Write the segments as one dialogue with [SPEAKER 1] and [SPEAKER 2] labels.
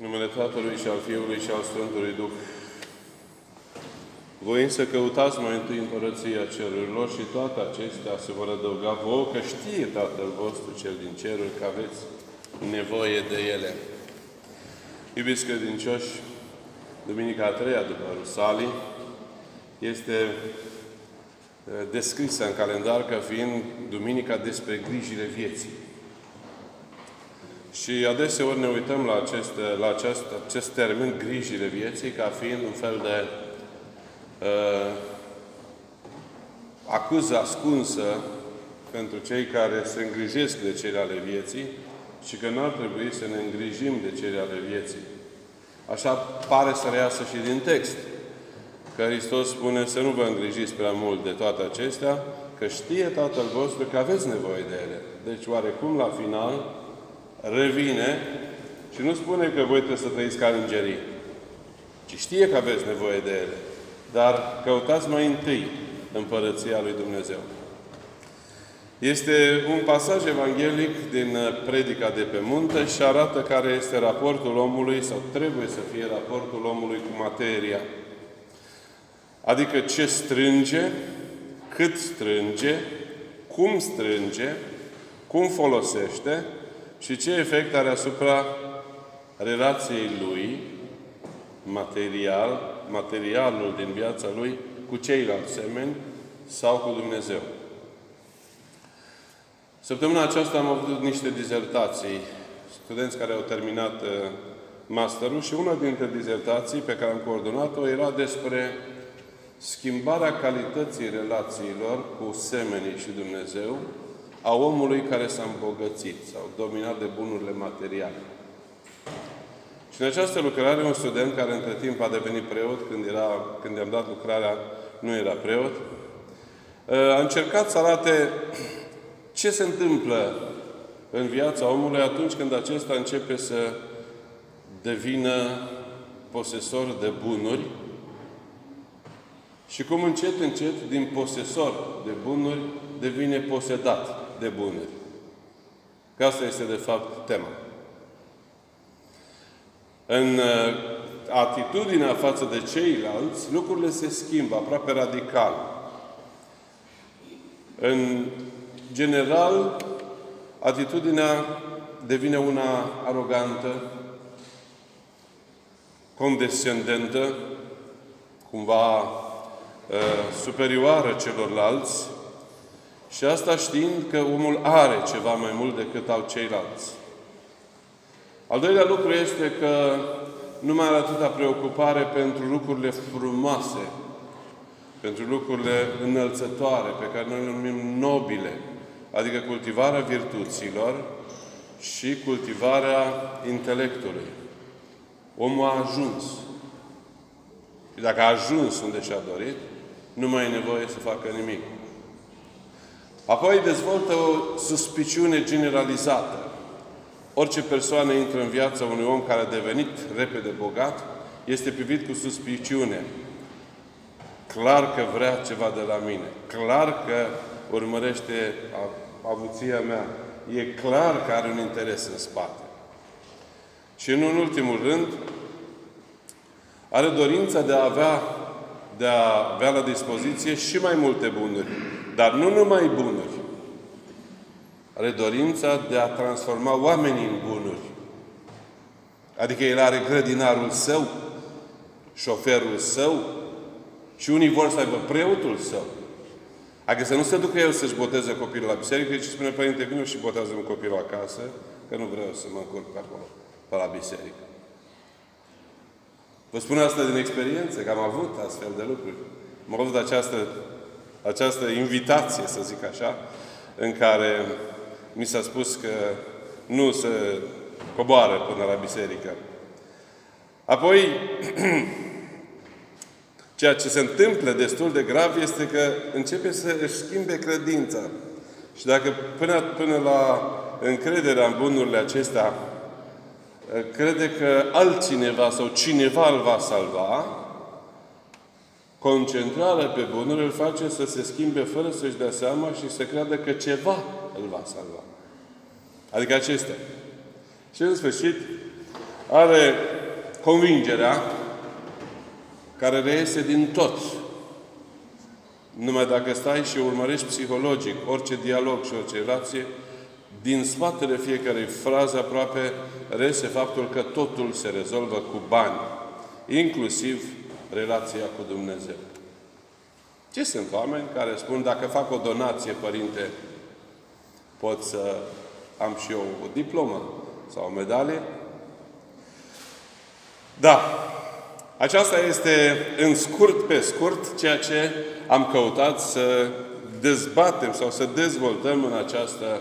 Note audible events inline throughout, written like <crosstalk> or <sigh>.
[SPEAKER 1] În numele Tatălui și al Fiului și al Sfântului Duh. Voind să căutați mai întâi împărăția cerurilor și toate acestea se vor adăuga vouă, că știe Tatăl vostru cel din ceruri că aveți nevoie de ele. Iubiți credincioși, Duminica a treia după Rusalii este eh, descrisă în calendar ca fiind Duminica despre grijile vieții. Și adeseori ne uităm la acest, la acest, acest termen, grijile vieții, ca fiind un fel de uh, acuză ascunsă pentru cei care se îngrijesc de cele ale vieții și că nu ar trebui să ne îngrijim de cele ale vieții. Așa pare să reiasă și din text. Că Hristos spune să nu vă îngrijiți prea mult de toate acestea, că știe Tatăl vostru că aveți nevoie de ele. Deci, oarecum, la final, revine și nu spune că voi trebuie să trăiți ca îngerii, ci știe că aveți nevoie de ele. Dar căutați mai întâi împărăția lui Dumnezeu. Este un pasaj evanghelic din predica de pe munte și arată care este raportul omului sau trebuie să fie raportul omului cu materia. Adică ce strânge, cât strânge, cum strânge, cum folosește și ce efect are asupra relației lui, material, materialul din viața lui, cu ceilalți semeni sau cu Dumnezeu. Săptămâna aceasta am avut niște dizertații, studenți care au terminat uh, masterul și una dintre dizertații pe care am coordonat-o era despre schimbarea calității relațiilor cu semenii și Dumnezeu a omului care s-a îmbogățit sau dominat de bunurile materiale. Și în această lucrare, un student care între timp a devenit preot, când, era, când i-am dat lucrarea, nu era preot, a încercat să arate ce se întâmplă în viața omului atunci când acesta începe să devină posesor de bunuri și cum încet, încet, din posesor de bunuri, devine posedat de bunuri. Că asta este, de fapt, tema. În uh, atitudinea față de ceilalți, lucrurile se schimbă aproape radical. În general, atitudinea devine una arogantă, condescendentă, cumva uh, superioară celorlalți, și asta știind că omul are ceva mai mult decât au ceilalți. Al doilea lucru este că nu mai are atâta preocupare pentru lucrurile frumoase, pentru lucrurile înălțătoare, pe care noi le numim nobile, adică cultivarea virtuților și cultivarea intelectului. Omul a ajuns. Și dacă a ajuns unde și-a dorit, nu mai e nevoie să facă nimic. Apoi dezvoltă o suspiciune generalizată. Orice persoană intră în viața unui om care a devenit repede bogat, este privit cu suspiciune. Clar că vrea ceva de la mine. Clar că urmărește avuția mea. E clar că are un interes în spate. Și în ultimul rând, are dorința de a avea, de a avea la dispoziție și mai multe bunuri. Dar nu numai bunuri. Are dorința de a transforma oamenii în bunuri. Adică el are grădinarul său, șoferul său și unii vor să aibă preotul său. Adică să nu se ducă el să-și boteze copilul la biserică, ci spune, Părinte, vină și botează un copil acasă, că nu vreau să mă încurc pe acolo, pe la biserică. Vă spun asta din experiență, că am avut astfel de lucruri. Am avut această această invitație, să zic așa, în care mi s-a spus că nu se coboară până la biserică. Apoi, <clears throat> ceea ce se întâmplă destul de grav este că începe să își schimbe credința. Și dacă până, până la încrederea în bunurile acestea crede că altcineva sau cineva îl va salva, Concentrarea pe bunuri îl face să se schimbe fără să-și dea seama și să creadă că ceva îl va salva. Adică acestea. Și în sfârșit, are convingerea care reiese din tot. Numai dacă stai și urmărești psihologic orice dialog și orice relație, din spatele fiecarei fraze aproape reiese faptul că totul se rezolvă cu bani, inclusiv relația cu Dumnezeu. Ce sunt oameni care spun, dacă fac o donație, părinte, pot să am și eu o diplomă sau o medalie? Da. Aceasta este, în scurt pe scurt, ceea ce am căutat să dezbatem sau să dezvoltăm în această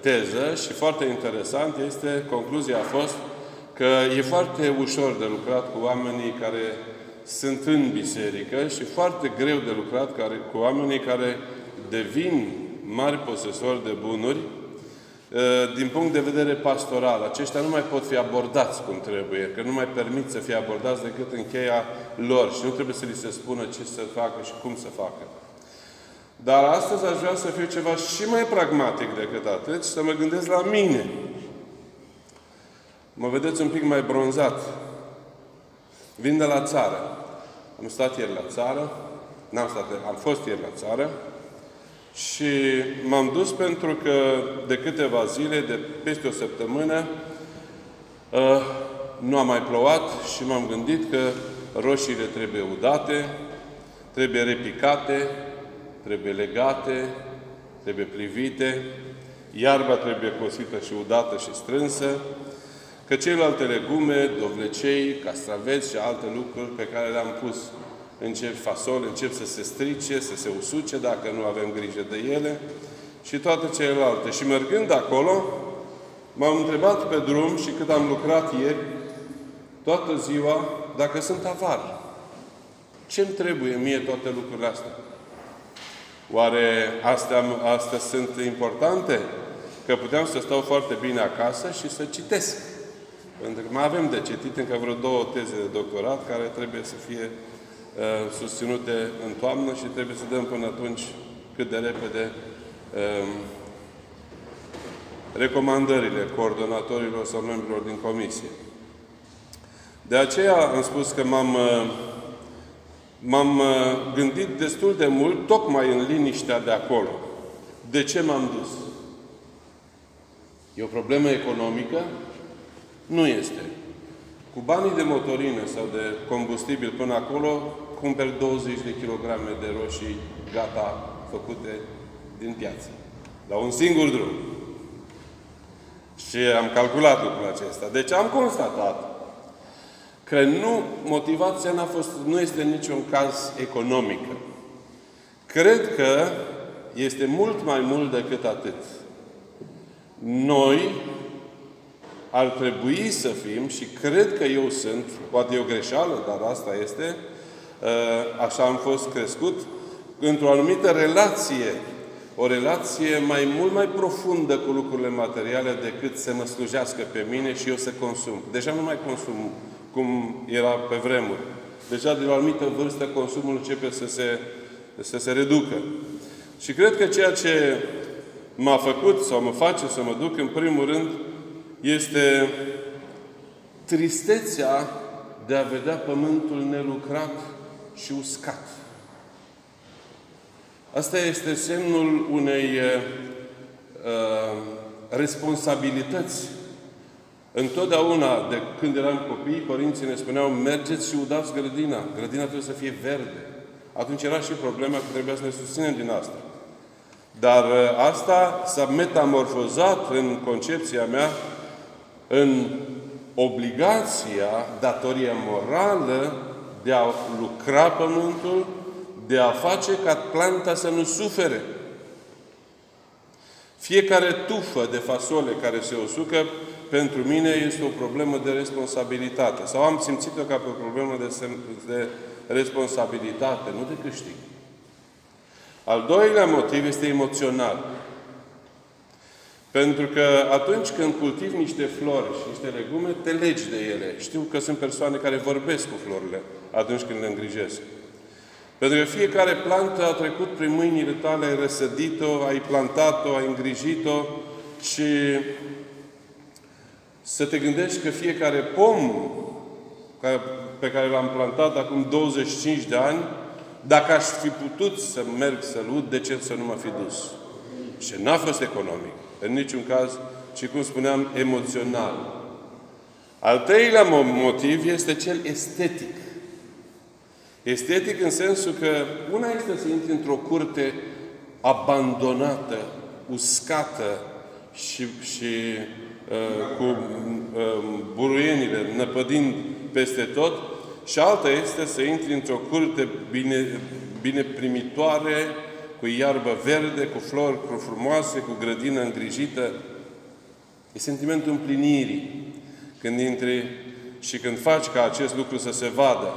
[SPEAKER 1] teză și foarte interesant este, concluzia a fost că e foarte ușor de lucrat cu oamenii care sunt în biserică și foarte greu de lucrat care, cu oamenii care devin mari posesori de bunuri ă, din punct de vedere pastoral. Aceștia nu mai pot fi abordați cum trebuie, că nu mai permit să fie abordați decât în cheia lor și nu trebuie să li se spună ce să facă și cum să facă. Dar astăzi aș vrea să fiu ceva și mai pragmatic decât atât și să mă gândesc la mine. Mă vedeți un pic mai bronzat. Vin de la țară. Am stat ieri la țară. N-am stat, am fost ieri la țară. Și m-am dus pentru că de câteva zile, de peste o săptămână, uh, nu a mai plouat și m-am gândit că roșiile trebuie udate, trebuie repicate, trebuie legate, trebuie privite, iarba trebuie cosită și udată și strânsă, că celelalte legume, dovlecei, castraveți și alte lucruri pe care le-am pus încep fasol, încep să se strice, să se usuce dacă nu avem grijă de ele și toate celelalte. Și mergând acolo, m-am întrebat pe drum și cât am lucrat ieri, toată ziua, dacă sunt avar. Ce-mi trebuie mie toate lucrurile astea? Oare astea, astea sunt importante? Că puteam să stau foarte bine acasă și să citesc. Pentru că mai avem de citit încă vreo două teze de doctorat care trebuie să fie uh, susținute în toamnă și trebuie să dăm până atunci cât de repede uh, recomandările coordonatorilor sau membrilor din comisie. De aceea am spus că m-am uh, m-am uh, gândit destul de mult, tocmai în liniștea de acolo. De ce m-am dus? E o problemă economică? Nu este. Cu banii de motorină sau de combustibil până acolo, cumperi 20 de kilograme de roșii gata făcute din piață. La un singur drum. Și am calculat lucrul acesta. Deci am constatat că nu, motivația n-a fost, nu este în niciun caz economică. Cred că este mult mai mult decât atât. Noi ar trebui să fim, și cred că eu sunt, poate e o greșeală, dar asta este, ă, așa am fost crescut, într-o anumită relație, o relație mai mult mai profundă cu lucrurile materiale decât să mă slujească pe mine și eu să consum. Deja nu mai consum cum era pe vremuri. Deja de la o anumită vârstă consumul începe să se, să se reducă. Și cred că ceea ce m-a făcut sau mă face să mă duc în primul rând este tristețea de a vedea pământul nelucrat și uscat. Asta este semnul unei uh, responsabilități Întotdeauna, de când eram copii, părinții ne spuneau, mergeți și udați grădina. Grădina trebuie să fie verde. Atunci era și problema că trebuia să ne susținem din asta. Dar ă, asta s-a metamorfozat în concepția mea în obligația, datoria morală de a lucra pământul, de a face ca planta să nu sufere. Fiecare tufă de fasole care se usucă pentru mine este o problemă de responsabilitate. Sau am simțit-o ca pe o problemă de, de responsabilitate, nu de câștig. Al doilea motiv este emoțional. Pentru că atunci când cultivi niște flori și niște legume, te legi de ele. Știu că sunt persoane care vorbesc cu florile atunci când le îngrijesc. Pentru că fiecare plantă a trecut prin mâinile tale, ai răsădit-o, ai plantat-o, ai îngrijit-o și Să te gândești că fiecare pom pe care l-am plantat acum 25 de ani, dacă aș fi putut să merg să-l ud, de ce să nu mă fi dus? Și n-a fost economic, în niciun caz, ci, cum spuneam, emoțional. Al treilea motiv este cel estetic. Estetic în sensul că una este să intri într-o curte abandonată, uscată și, și uh, cu uh, buruienile năpădind peste tot, și alta este să intri într-o curte bine, bine primitoare, cu iarbă verde, cu flori cu frumoase, cu grădină îngrijită. E sentimentul împlinirii. Când intri și când faci ca acest lucru să se vadă,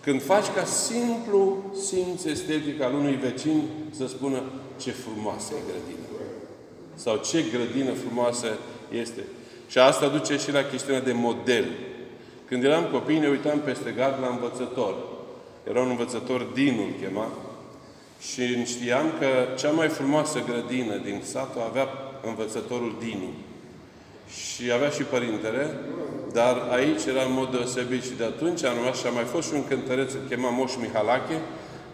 [SPEAKER 1] când faci ca simplu simț estetic al unui vecin să spună ce frumoasă e grădina. Sau ce grădină frumoasă este. Și asta duce și la chestiunea de model. Când eram copii, ne uitam peste gard la învățător. Era un învățător Dinul, chema. Și știam că cea mai frumoasă grădină din sat o avea învățătorul Dinu. Și avea și părintele, dar aici era în mod deosebit. Și de atunci am rămas și a mai fost și un cântăreț, îl chema Moș Mihalache,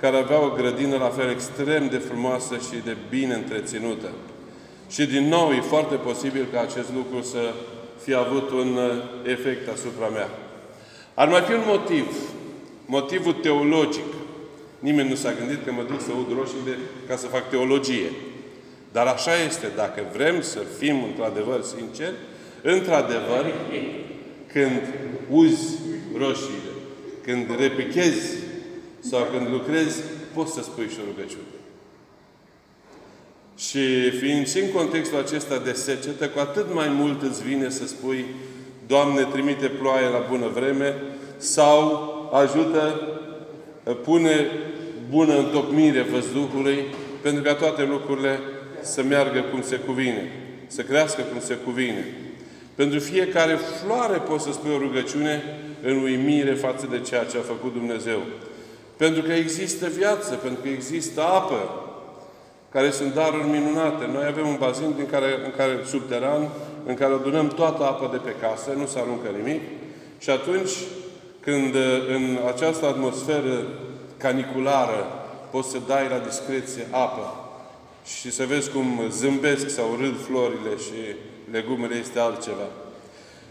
[SPEAKER 1] care avea o grădină la fel extrem de frumoasă și de bine întreținută. Și din nou, e foarte posibil ca acest lucru să fie avut un uh, efect asupra mea. Ar mai fi un motiv, motivul teologic. Nimeni nu s-a gândit că mă duc să ud roșiile ca să fac teologie. Dar așa este, dacă vrem să fim într-adevăr sinceri, într-adevăr, când uzi roșiile, când repichezi sau când lucrezi, poți să spui și o rugăciune. Și fiind și în contextul acesta de secetă, cu atât mai mult îți vine să spui Doamne, trimite ploaie la bună vreme sau ajută, pune bună întocmire văzduhului pentru ca toate lucrurile să meargă cum se cuvine, să crească cum se cuvine. Pentru fiecare floare poți să spui o rugăciune în uimire față de ceea ce a făcut Dumnezeu. Pentru că există viață, pentru că există apă, care sunt daruri minunate. Noi avem un bazin din care, în care, subteran, în care adunăm toată apa de pe casă, nu se aruncă nimic. Și atunci, când în această atmosferă caniculară poți să dai la discreție apă și să vezi cum zâmbesc sau râd florile și legumele, este altceva.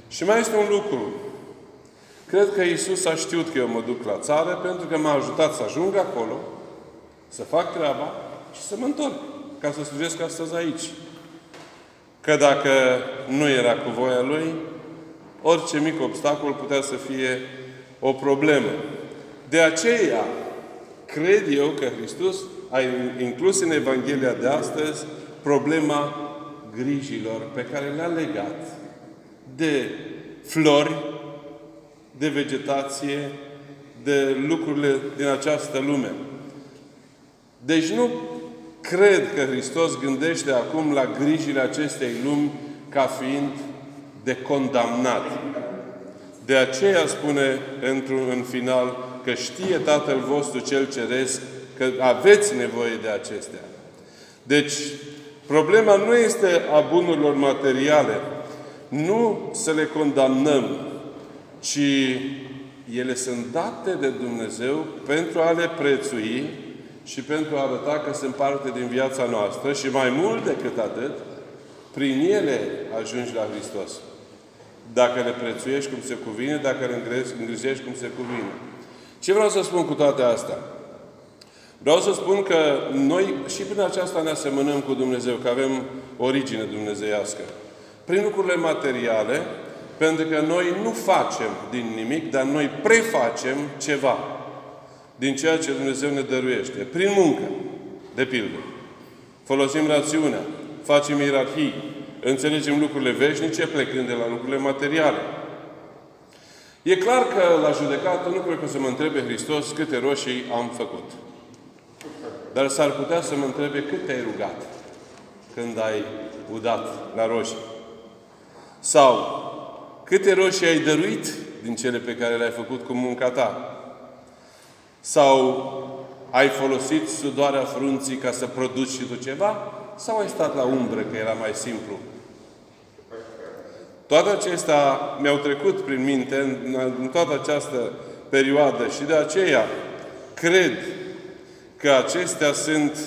[SPEAKER 1] Și mai este un lucru. Cred că Isus a știut că eu mă duc la țară pentru că m-a ajutat să ajung acolo, să fac treaba și să mă întorc ca să slujesc astăzi aici. Că dacă nu era cu voia Lui, orice mic obstacol putea să fie o problemă. De aceea, cred eu că Hristos a inclus în Evanghelia de astăzi problema grijilor pe care le-a legat de flori, de vegetație, de lucrurile din această lume. Deci nu cred că Hristos gândește acum la grijile acestei lumi ca fiind de condamnat. De aceea spune într-un, în final că știe Tatăl vostru cel ceresc că aveți nevoie de acestea. Deci, problema nu este a bunurilor materiale. Nu să le condamnăm, ci ele sunt date de Dumnezeu pentru a le prețui și pentru a arăta că sunt parte din viața noastră și mai mult decât atât, prin ele ajungi la Hristos. Dacă le prețuiești cum se cuvine, dacă le îngrijești cum se cuvine. Ce vreau să spun cu toate astea? Vreau să spun că noi și prin aceasta ne asemănăm cu Dumnezeu, că avem origine dumnezeiască. Prin lucrurile materiale, pentru că noi nu facem din nimic, dar noi prefacem ceva din ceea ce Dumnezeu ne dăruiește. Prin muncă, de pildă. Folosim rațiunea, facem ierarhii, înțelegem lucrurile veșnice plecând de la lucrurile materiale. E clar că la judecată nu cred că să mă întrebe Hristos câte roșii am făcut. Dar s-ar putea să mă întrebe cât te-ai rugat când ai udat la roșii. Sau câte roșii ai dăruit din cele pe care le-ai făcut cu munca ta. Sau ai folosit sudoarea frunții ca să produci și tu ceva? Sau ai stat la umbră, că era mai simplu? Toate acestea mi-au trecut prin minte în, în toată această perioadă și de aceea cred că acestea sunt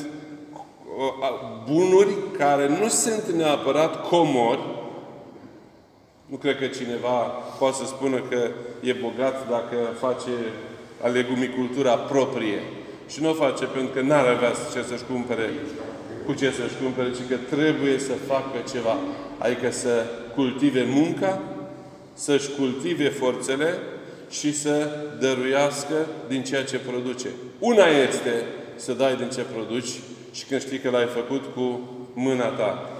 [SPEAKER 1] bunuri care nu sunt neapărat comori. Nu cred că cineva poate să spună că e bogat dacă face alegumicultura proprie. Și nu o face pentru că n-ar avea ce să-și cumpere, cu ce să-și cumpere, ci că trebuie să facă ceva. Adică să cultive munca, să-și cultive forțele și să dăruiască din ceea ce produce. Una este să dai din ce produci și când știi că l-ai făcut cu mâna ta.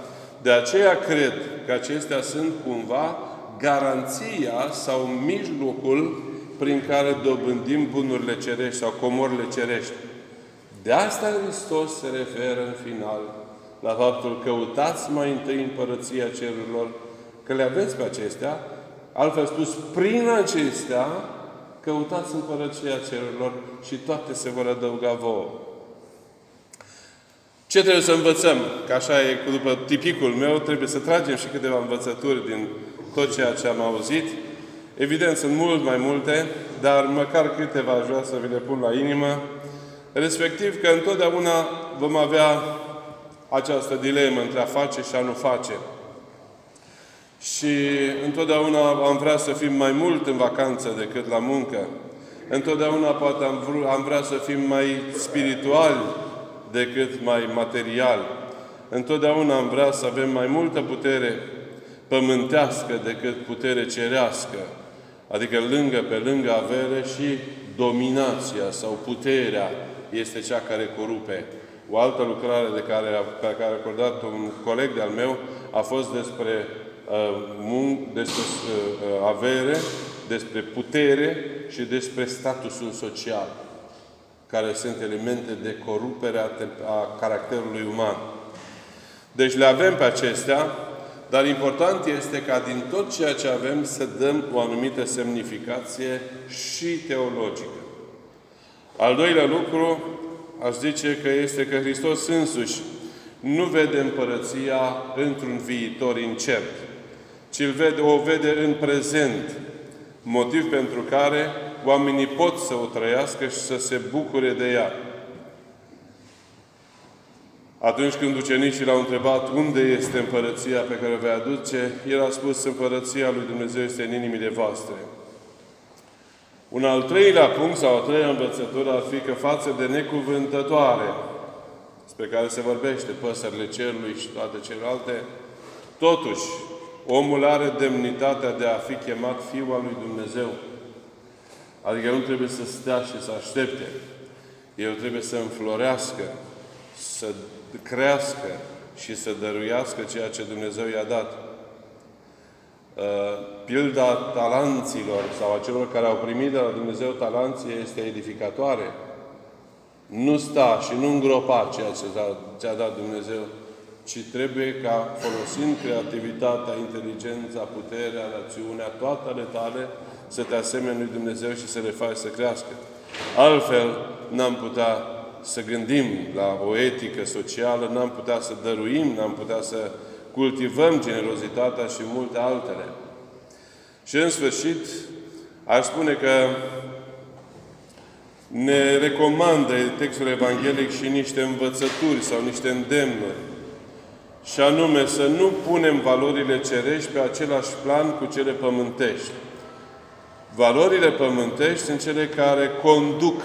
[SPEAKER 1] De aceea cred că acestea sunt cumva garanția sau mijlocul prin care dobândim bunurile cerești sau comorile cerești. De asta Hristos se referă în final la faptul că căutați mai întâi împărăția cerurilor, că le aveți pe acestea, altfel spus, prin acestea, căutați împărăția cerurilor și toate se vor adăuga vouă. Ce trebuie să învățăm? Că așa e, după tipicul meu, trebuie să tragem și câteva învățături din tot ceea ce am auzit. Evident, sunt mult mai multe, dar măcar câteva aș vrea să vi le pun la inimă. Respectiv că întotdeauna vom avea această dilemă între a face și a nu face. Și întotdeauna am vrea să fim mai mult în vacanță decât la muncă. Întotdeauna poate am, vr- am vrea să fim mai spirituali decât mai materiali. Întotdeauna am vrea să avem mai multă putere pământească decât putere cerească. Adică lângă, pe lângă avere și dominația sau puterea este cea care corupe. O altă lucrare de care, pe care a acordat un coleg de-al meu a fost despre, uh, despre uh, avere, despre putere și despre statusul social, care sunt elemente de corupere a, a caracterului uman. Deci le avem pe acestea, dar important este ca din tot ceea ce avem să dăm o anumită semnificație și teologică. Al doilea lucru, aș zice că este că Hristos însuși nu vede împărăția într-un viitor incert, ci îl vede, o vede în prezent, motiv pentru care oamenii pot să o trăiască și să se bucure de ea. Atunci când ucenicii l-au întrebat unde este împărăția pe care o vei aduce, el a spus, împărăția lui Dumnezeu este în inimile voastre. Un al treilea punct sau a treia învățătură ar fi că față de necuvântătoare, despre care se vorbește, păsările cerului și toate celelalte, totuși, omul are demnitatea de a fi chemat Fiul al lui Dumnezeu. Adică nu trebuie să stea și să aștepte. El trebuie să înflorească, să crească și să dăruiască ceea ce Dumnezeu i-a dat. Uh, pilda talanților sau a celor care au primit de la Dumnezeu talanții este edificatoare. Nu sta și nu îngropa ceea ce ți-a dat Dumnezeu, ci trebuie ca, folosind creativitatea, inteligența, puterea, rațiunea, toate ale tale, să te asemeni lui Dumnezeu și să le faci să crească. Altfel, n-am putea să gândim la o etică socială, n-am putea să dăruim, n-am putea să cultivăm generozitatea și multe altele. Și în sfârșit, aș spune că ne recomandă textul evanghelic și niște învățături sau niște îndemnuri. Și anume să nu punem valorile cerești pe același plan cu cele pământești. Valorile pământești sunt cele care conduc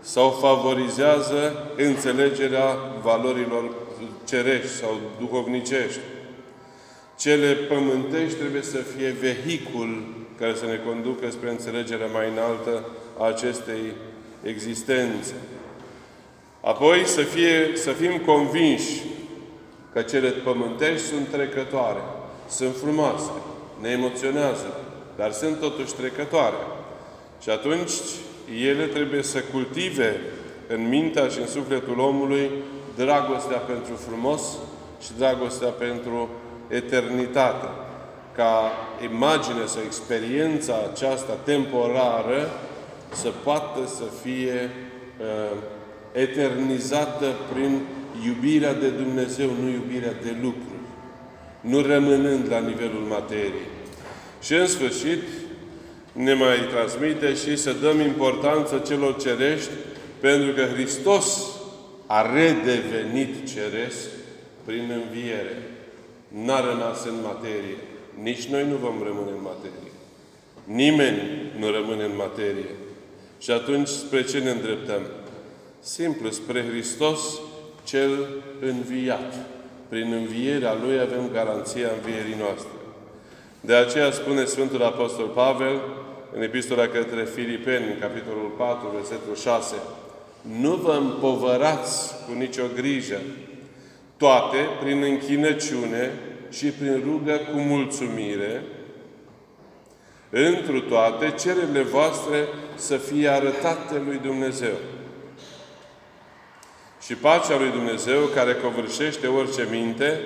[SPEAKER 1] sau favorizează înțelegerea valorilor cerești sau duhovnicești. Cele pământești trebuie să fie vehicul care să ne conducă spre înțelegerea mai înaltă a acestei existențe. Apoi să, fie, să fim convinși că cele pământești sunt trecătoare, sunt frumoase, ne emoționează, dar sunt totuși trecătoare. Și atunci ele trebuie să cultive în mintea și în sufletul omului dragostea pentru frumos și dragostea pentru eternitate. Ca imagine sau experiența aceasta temporară să poată să fie uh, eternizată prin iubirea de Dumnezeu, nu iubirea de lucruri. Nu rămânând la nivelul materiei. Și în sfârșit, ne mai transmite și să dăm importanță celor cerești, pentru că Hristos a redevenit ceresc prin înviere. N-a rămas în materie. Nici noi nu vom rămâne în materie. Nimeni nu rămâne în materie. Și atunci spre ce ne îndreptăm? Simplu, spre Hristos cel înviat. Prin învierea Lui avem garanția învierii noastre. De aceea spune Sfântul Apostol Pavel în Epistola către Filipeni, în capitolul 4, versetul 6, Nu vă împovărați cu nicio grijă, toate prin închinăciune și prin rugă cu mulțumire, întru toate cererile voastre să fie arătate lui Dumnezeu. Și pacea lui Dumnezeu, care covârșește orice minte,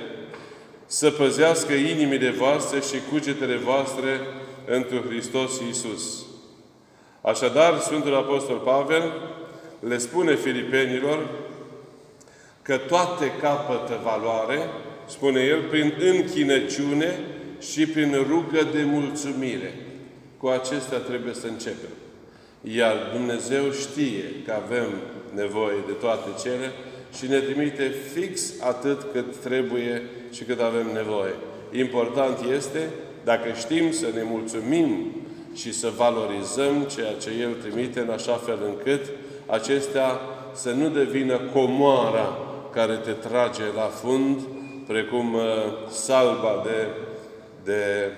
[SPEAKER 1] să păzească inimile voastre și cugetele voastre întru Hristos Iisus. Așadar, Sfântul Apostol Pavel le spune filipenilor că toate capătă valoare, spune el, prin închinăciune și prin rugă de mulțumire. Cu acestea trebuie să începem. Iar Dumnezeu știe că avem nevoie de toate cele și ne trimite fix atât cât trebuie și cât avem nevoie. Important este, dacă știm să ne mulțumim și să valorizăm ceea ce El trimite în așa fel încât acestea să nu devină comoara care te trage la fund, precum uh, salba de, de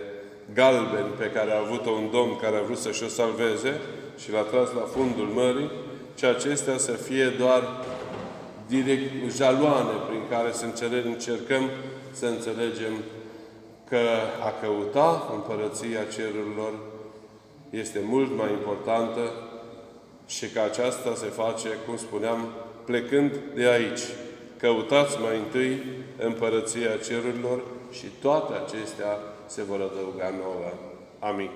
[SPEAKER 1] galben pe care a avut-o un domn care a vrut să-și o salveze și l-a tras la fundul mării, ci acestea să fie doar direct, jaloane prin care să încercăm să înțelegem că a căuta împărăția cerurilor este mult mai importantă și că aceasta se face, cum spuneam, plecând de aici. Căutați mai întâi împărăția cerurilor și toate acestea se vor adăuga nouă. Amin.